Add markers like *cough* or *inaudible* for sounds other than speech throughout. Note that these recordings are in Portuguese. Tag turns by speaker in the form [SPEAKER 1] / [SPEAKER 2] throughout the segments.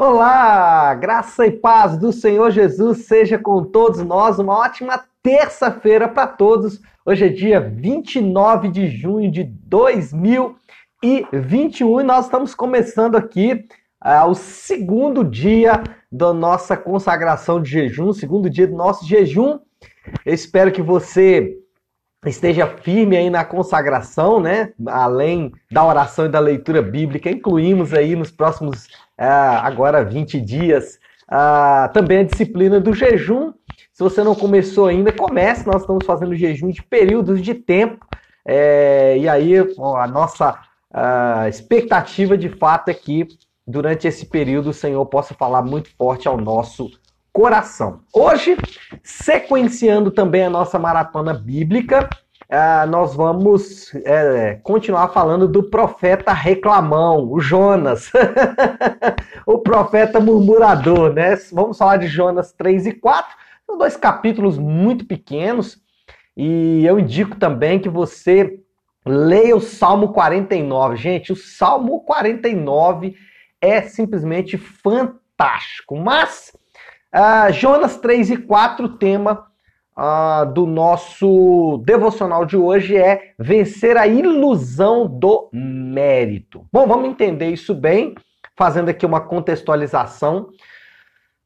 [SPEAKER 1] Olá, graça e paz do Senhor Jesus seja com todos nós. Uma ótima terça-feira para todos. Hoje é dia 29 de junho de 2021 e nós estamos começando aqui uh, o segundo dia da nossa consagração de jejum, segundo dia do nosso jejum. Eu espero que você esteja firme aí na consagração, né? Além da oração e da leitura bíblica, incluímos aí nos próximos uh, agora 20 dias uh, também a disciplina do jejum. Se você não começou ainda, comece. Nós estamos fazendo jejum de períodos de tempo. É, e aí a nossa uh, expectativa de fato é que durante esse período o Senhor possa falar muito forte ao nosso coração. Hoje, sequenciando também a nossa maratona bíblica, uh, nós vamos é, continuar falando do profeta reclamão, o Jonas, *laughs* o profeta murmurador, né? Vamos falar de Jonas 3 e 4, são dois capítulos muito pequenos, e eu indico também que você leia o Salmo 49. Gente, o Salmo 49 é simplesmente fantástico. Mas uh, Jonas 3 e 4, o tema uh, do nosso devocional de hoje é vencer a ilusão do mérito. Bom, vamos entender isso bem, fazendo aqui uma contextualização.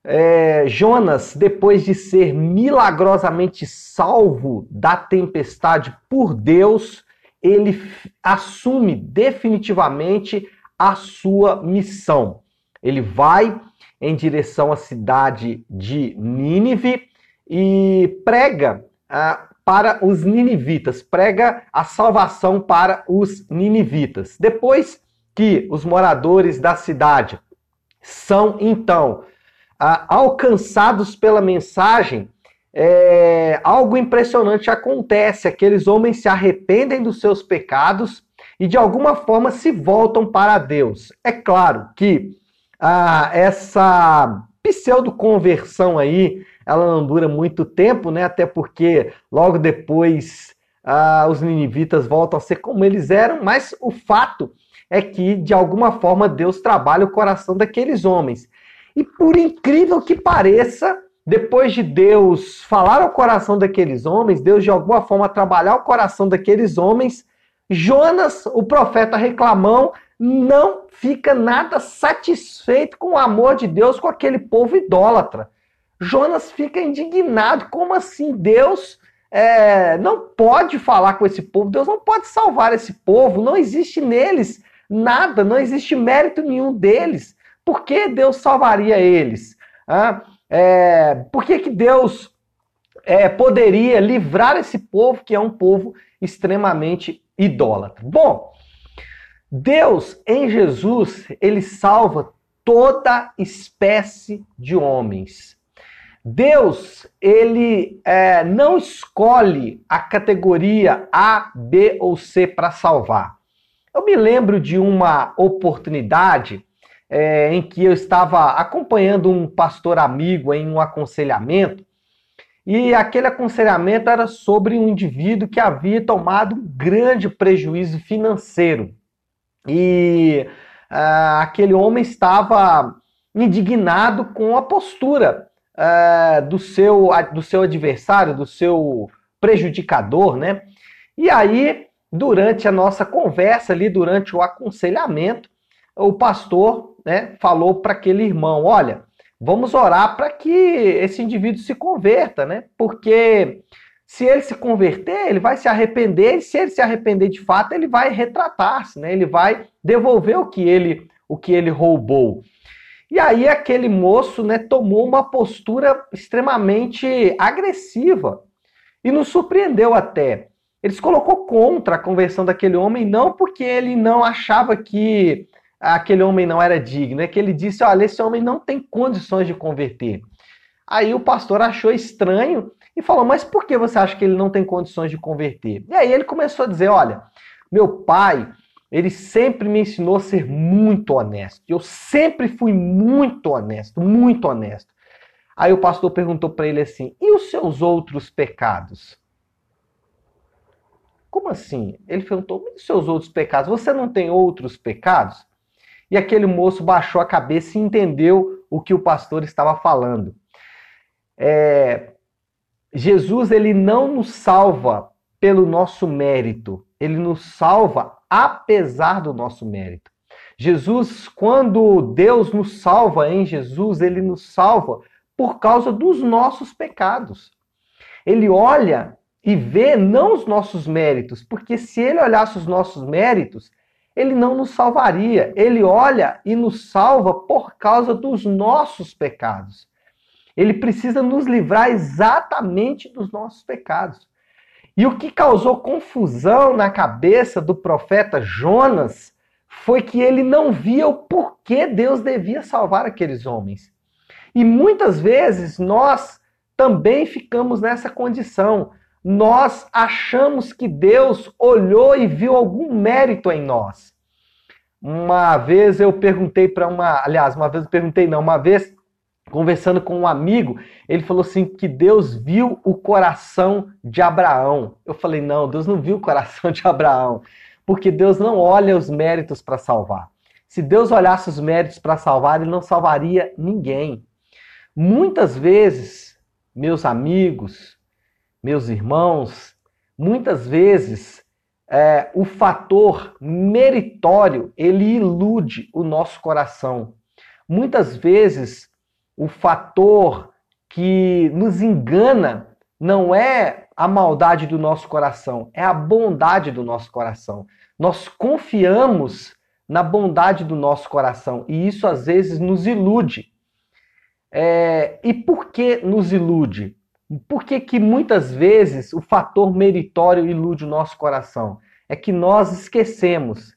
[SPEAKER 1] É, Jonas, depois de ser milagrosamente salvo da tempestade por Deus, ele assume definitivamente a sua missão. Ele vai em direção à cidade de Nínive e prega ah, para os ninivitas, prega a salvação para os ninivitas. Depois que os moradores da cidade são então ah, alcançados pela mensagem, é, algo impressionante acontece: aqueles homens se arrependem dos seus pecados e de alguma forma se voltam para Deus. É claro que ah, essa pseudo-conversão aí, ela não dura muito tempo, né? Até porque logo depois ah, os ninivitas voltam a ser como eles eram, mas o fato é que de alguma forma Deus trabalha o coração daqueles homens. E por incrível que pareça, depois de Deus falar ao coração daqueles homens, Deus de alguma forma trabalhar o coração daqueles homens, Jonas, o profeta reclamão, não fica nada satisfeito com o amor de Deus com aquele povo idólatra. Jonas fica indignado. Como assim? Deus é, não pode falar com esse povo, Deus não pode salvar esse povo, não existe neles nada, não existe mérito nenhum deles. Por que Deus salvaria eles? Ah, é, por que, que Deus é, poderia livrar esse povo, que é um povo extremamente idólatra. Bom, Deus em Jesus, ele salva toda espécie de homens. Deus, ele é, não escolhe a categoria A, B ou C para salvar. Eu me lembro de uma oportunidade é, em que eu estava acompanhando um pastor amigo em um aconselhamento e aquele aconselhamento era sobre um indivíduo que havia tomado um grande prejuízo financeiro. E uh, aquele homem estava indignado com a postura uh, do, seu, do seu adversário, do seu prejudicador, né? E aí, durante a nossa conversa ali, durante o aconselhamento, o pastor né, falou para aquele irmão: olha, vamos orar para que esse indivíduo se converta, né? Porque se ele se converter, ele vai se arrepender, e se ele se arrepender de fato, ele vai retratar-se, né? Ele vai devolver o que ele o que ele roubou. E aí aquele moço, né, tomou uma postura extremamente agressiva e nos surpreendeu até. Ele se colocou contra a conversão daquele homem não porque ele não achava que aquele homem não era digno, é que ele disse: olha, esse homem não tem condições de converter. Aí o pastor achou estranho e falou: mas por que você acha que ele não tem condições de converter? E aí ele começou a dizer: olha, meu pai, ele sempre me ensinou a ser muito honesto. Eu sempre fui muito honesto, muito honesto. Aí o pastor perguntou para ele assim: e os seus outros pecados? Como assim? Ele perguntou: e os seus outros pecados? Você não tem outros pecados? E aquele moço baixou a cabeça e entendeu o que o pastor estava falando. É, Jesus ele não nos salva pelo nosso mérito, ele nos salva apesar do nosso mérito. Jesus, quando Deus nos salva em Jesus, ele nos salva por causa dos nossos pecados. Ele olha e vê não os nossos méritos, porque se ele olhasse os nossos méritos, ele não nos salvaria. Ele olha e nos salva por causa dos nossos pecados. Ele precisa nos livrar exatamente dos nossos pecados. E o que causou confusão na cabeça do profeta Jonas foi que ele não via o porquê Deus devia salvar aqueles homens. E muitas vezes nós também ficamos nessa condição. Nós achamos que Deus olhou e viu algum mérito em nós. Uma vez eu perguntei para uma, aliás, uma vez eu perguntei não, uma vez conversando com um amigo, ele falou assim que Deus viu o coração de Abraão. Eu falei: "Não, Deus não viu o coração de Abraão, porque Deus não olha os méritos para salvar. Se Deus olhasse os méritos para salvar, ele não salvaria ninguém. Muitas vezes, meus amigos, meus irmãos, muitas vezes é, o fator meritório ele ilude o nosso coração. Muitas vezes o fator que nos engana não é a maldade do nosso coração, é a bondade do nosso coração. Nós confiamos na bondade do nosso coração e isso às vezes nos ilude. É, e por que nos ilude? Por que, que muitas vezes o fator meritório ilude o nosso coração? É que nós esquecemos.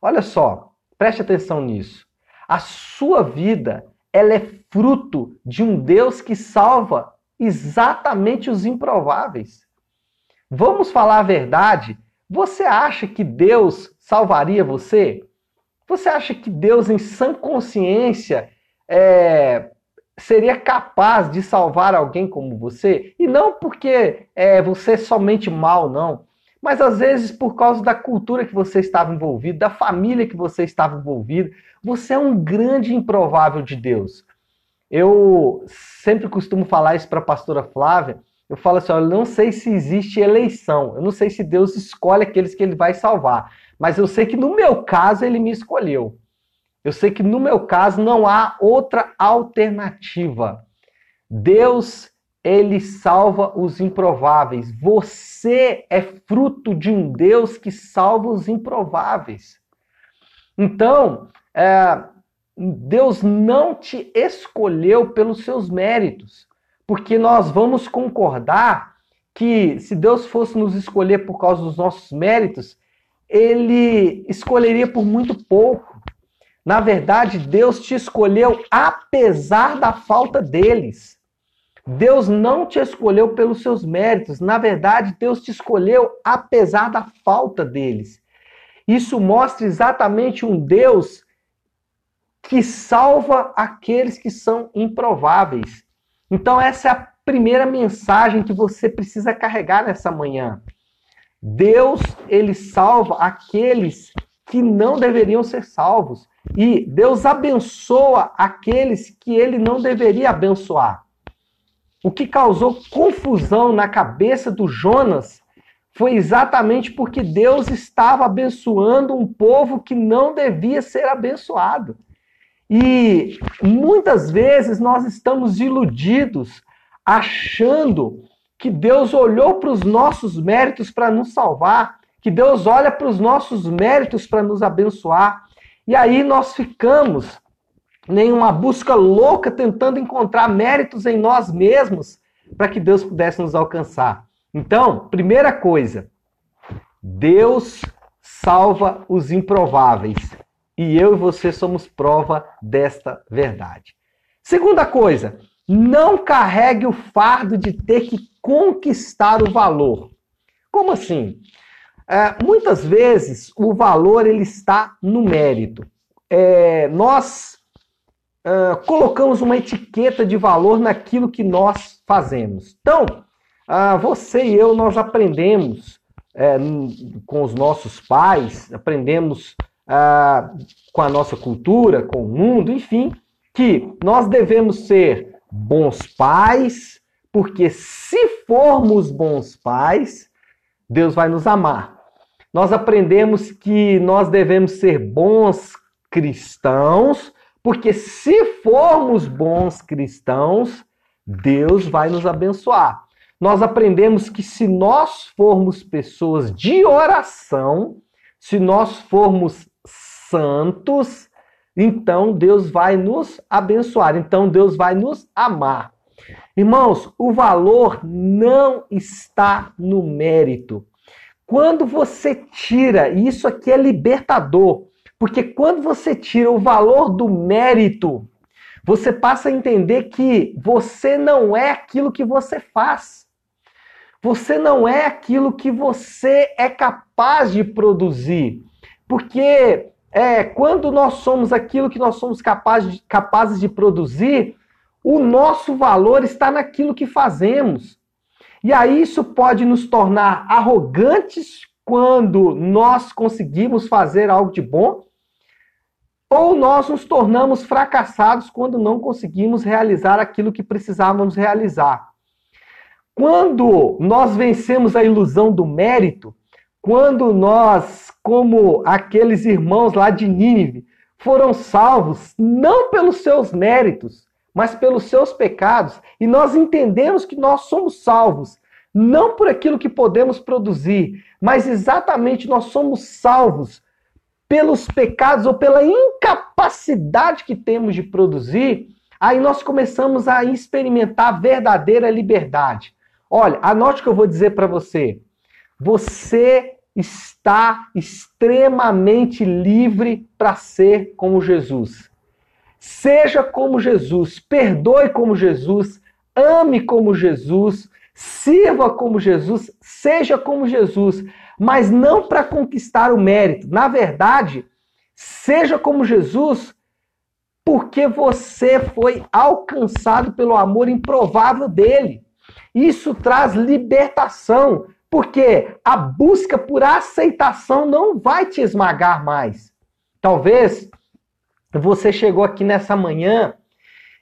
[SPEAKER 1] Olha só, preste atenção nisso. A sua vida ela é fruto de um Deus que salva exatamente os improváveis. Vamos falar a verdade? Você acha que Deus salvaria você? Você acha que Deus, em sã consciência, é, seria capaz de salvar alguém como você? E não porque é, você é somente mal, não. Mas às vezes por causa da cultura que você estava envolvido, da família que você estava envolvido, você é um grande improvável de Deus. Eu sempre costumo falar isso para a pastora Flávia. Eu falo assim: olha, eu não sei se existe eleição, eu não sei se Deus escolhe aqueles que ele vai salvar, mas eu sei que no meu caso ele me escolheu. Eu sei que no meu caso não há outra alternativa. Deus, ele salva os improváveis. Você é fruto de um Deus que salva os improváveis. Então, é, Deus não te escolheu pelos seus méritos, porque nós vamos concordar que se Deus fosse nos escolher por causa dos nossos méritos, ele escolheria por muito pouco. Na verdade, Deus te escolheu apesar da falta deles. Deus não te escolheu pelos seus méritos. Na verdade, Deus te escolheu apesar da falta deles. Isso mostra exatamente um Deus que salva aqueles que são improváveis. Então, essa é a primeira mensagem que você precisa carregar nessa manhã. Deus, ele salva aqueles que não deveriam ser salvos. E Deus abençoa aqueles que ele não deveria abençoar. O que causou confusão na cabeça do Jonas foi exatamente porque Deus estava abençoando um povo que não devia ser abençoado. E muitas vezes nós estamos iludidos, achando que Deus olhou para os nossos méritos para nos salvar, que Deus olha para os nossos méritos para nos abençoar. E aí nós ficamos em uma busca louca tentando encontrar méritos em nós mesmos para que Deus pudesse nos alcançar. Então, primeira coisa, Deus salva os improváveis. E eu e você somos prova desta verdade. Segunda coisa, não carregue o fardo de ter que conquistar o valor. Como assim? É, muitas vezes o valor ele está no mérito. É, nós é, colocamos uma etiqueta de valor naquilo que nós fazemos. Então, uh, você e eu nós aprendemos é, com os nossos pais, aprendemos ah, com a nossa cultura, com o mundo, enfim, que nós devemos ser bons pais, porque se formos bons pais, Deus vai nos amar. Nós aprendemos que nós devemos ser bons cristãos, porque se formos bons cristãos, Deus vai nos abençoar. Nós aprendemos que se nós formos pessoas de oração, se nós formos santos, então Deus vai nos abençoar, então Deus vai nos amar. Irmãos, o valor não está no mérito. Quando você tira, e isso aqui é libertador, porque quando você tira o valor do mérito, você passa a entender que você não é aquilo que você faz. Você não é aquilo que você é capaz de produzir. Porque é, quando nós somos aquilo que nós somos capazes de, capazes de produzir, o nosso valor está naquilo que fazemos. E aí isso pode nos tornar arrogantes quando nós conseguimos fazer algo de bom, ou nós nos tornamos fracassados quando não conseguimos realizar aquilo que precisávamos realizar. Quando nós vencemos a ilusão do mérito, quando nós, como aqueles irmãos lá de Nínive, foram salvos não pelos seus méritos, mas pelos seus pecados, e nós entendemos que nós somos salvos não por aquilo que podemos produzir, mas exatamente nós somos salvos pelos pecados ou pela incapacidade que temos de produzir, aí nós começamos a experimentar a verdadeira liberdade. Olha, anote o que eu vou dizer para você. Você está extremamente livre para ser como Jesus. Seja como Jesus, perdoe como Jesus, ame como Jesus, sirva como Jesus, seja como Jesus, mas não para conquistar o mérito. Na verdade, seja como Jesus, porque você foi alcançado pelo amor improvável dele. Isso traz libertação, porque a busca por aceitação não vai te esmagar mais. Talvez você chegou aqui nessa manhã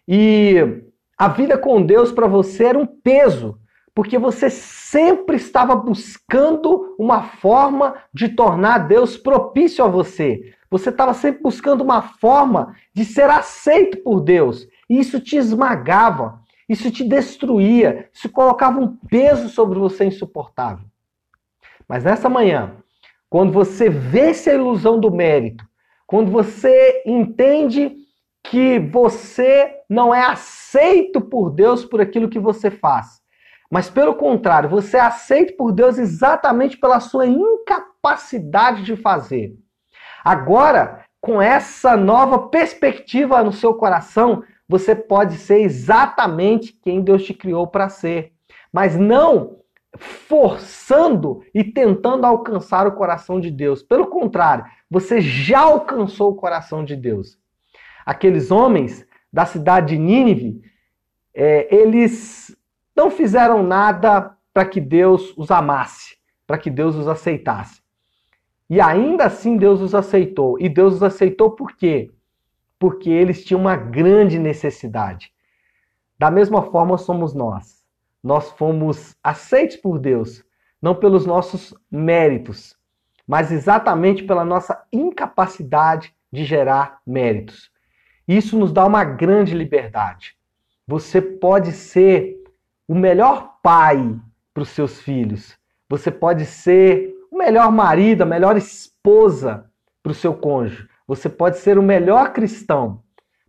[SPEAKER 1] e a vida com Deus para você era um peso, porque você sempre estava buscando uma forma de tornar Deus propício a você. Você estava sempre buscando uma forma de ser aceito por Deus. E isso te esmagava. Isso te destruía, isso colocava um peso sobre você insuportável. Mas nessa manhã, quando você vence a ilusão do mérito, quando você entende que você não é aceito por Deus por aquilo que você faz, mas pelo contrário, você é aceito por Deus exatamente pela sua incapacidade de fazer. Agora, com essa nova perspectiva no seu coração, você pode ser exatamente quem Deus te criou para ser, mas não forçando e tentando alcançar o coração de Deus. Pelo contrário, você já alcançou o coração de Deus. Aqueles homens da cidade de Nínive, é, eles não fizeram nada para que Deus os amasse, para que Deus os aceitasse. E ainda assim Deus os aceitou. E Deus os aceitou por quê? porque eles tinham uma grande necessidade. Da mesma forma somos nós. Nós fomos aceitos por Deus, não pelos nossos méritos, mas exatamente pela nossa incapacidade de gerar méritos. Isso nos dá uma grande liberdade. Você pode ser o melhor pai para os seus filhos. Você pode ser o melhor marido, a melhor esposa para o seu cônjuge. Você pode ser o melhor cristão,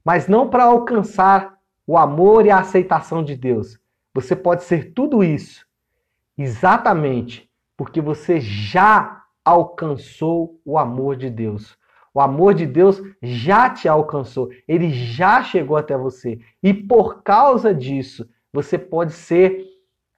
[SPEAKER 1] mas não para alcançar o amor e a aceitação de Deus. Você pode ser tudo isso exatamente porque você já alcançou o amor de Deus. O amor de Deus já te alcançou, ele já chegou até você. E por causa disso, você pode ser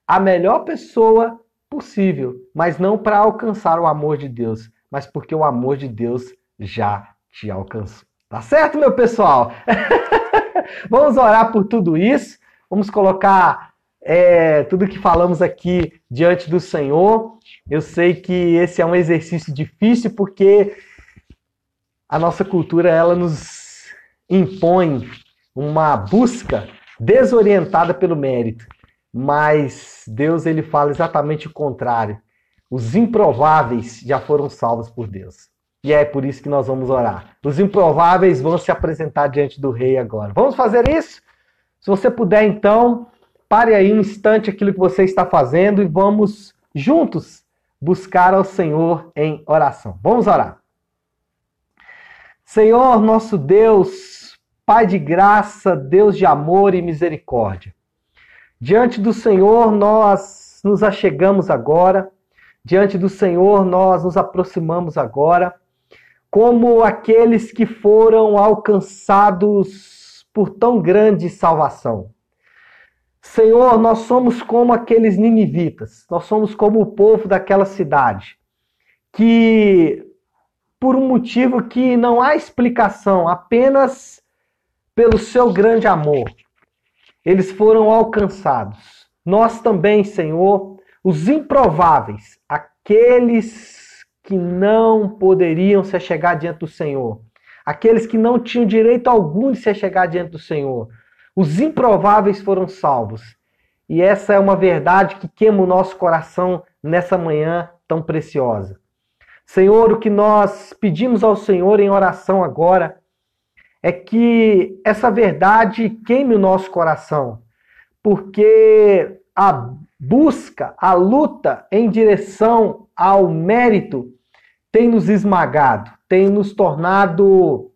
[SPEAKER 1] a melhor pessoa possível, mas não para alcançar o amor de Deus, mas porque o amor de Deus já te alcançou. Tá certo, meu pessoal? *laughs* Vamos orar por tudo isso. Vamos colocar é, tudo que falamos aqui diante do Senhor. Eu sei que esse é um exercício difícil porque a nossa cultura ela nos impõe uma busca desorientada pelo mérito, mas Deus ele fala exatamente o contrário. Os improváveis já foram salvos por Deus. E é por isso que nós vamos orar. Os improváveis vão se apresentar diante do rei agora. Vamos fazer isso? Se você puder, então, pare aí um instante aquilo que você está fazendo e vamos juntos buscar ao Senhor em oração. Vamos orar. Senhor, nosso Deus, Pai de graça, Deus de amor e misericórdia. Diante do Senhor nós nos achegamos agora, diante do Senhor nós nos aproximamos agora, como aqueles que foram alcançados por tão grande salvação. Senhor, nós somos como aqueles ninivitas, nós somos como o povo daquela cidade, que por um motivo que não há explicação, apenas pelo seu grande amor, eles foram alcançados. Nós também, Senhor, os improváveis, aqueles que não poderiam se chegar diante do Senhor, aqueles que não tinham direito algum de se chegar diante do Senhor, os improváveis foram salvos. E essa é uma verdade que queima o nosso coração nessa manhã tão preciosa. Senhor, o que nós pedimos ao Senhor em oração agora é que essa verdade queime o nosso coração, porque a busca, a luta em direção ao mérito tem nos esmagado, tem nos tornado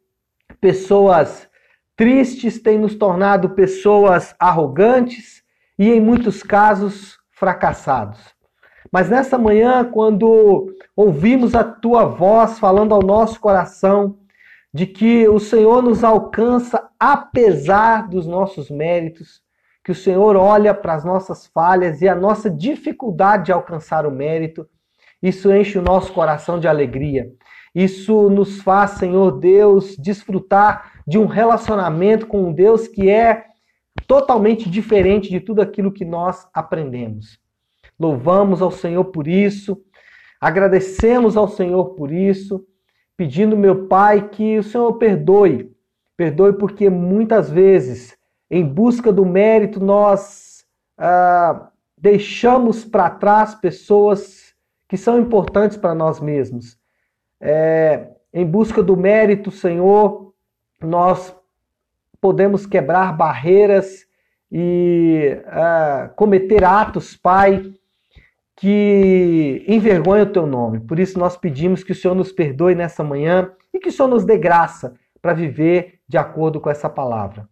[SPEAKER 1] pessoas tristes, tem nos tornado pessoas arrogantes e, em muitos casos, fracassados. Mas nessa manhã, quando ouvimos a tua voz falando ao nosso coração de que o Senhor nos alcança apesar dos nossos méritos, que o Senhor olha para as nossas falhas e a nossa dificuldade de alcançar o mérito, isso enche o nosso coração de alegria. Isso nos faz, Senhor Deus, desfrutar de um relacionamento com um Deus que é totalmente diferente de tudo aquilo que nós aprendemos. Louvamos ao Senhor por isso, agradecemos ao Senhor por isso, pedindo, meu Pai, que o Senhor perdoe. Perdoe porque muitas vezes, em busca do mérito, nós ah, deixamos para trás pessoas que são importantes para nós mesmos. É, em busca do mérito, Senhor, nós podemos quebrar barreiras e uh, cometer atos, Pai, que envergonha o teu nome. Por isso nós pedimos que o Senhor nos perdoe nessa manhã e que o Senhor nos dê graça para viver de acordo com essa palavra.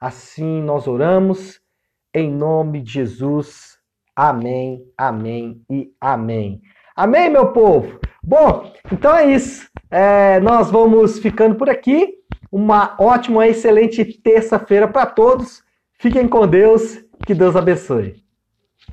[SPEAKER 1] Assim nós oramos em nome de Jesus. Amém, amém e amém. Amém, meu povo? Bom, então é isso. É, nós vamos ficando por aqui. Uma ótima, excelente terça-feira para todos. Fiquem com Deus. Que Deus abençoe.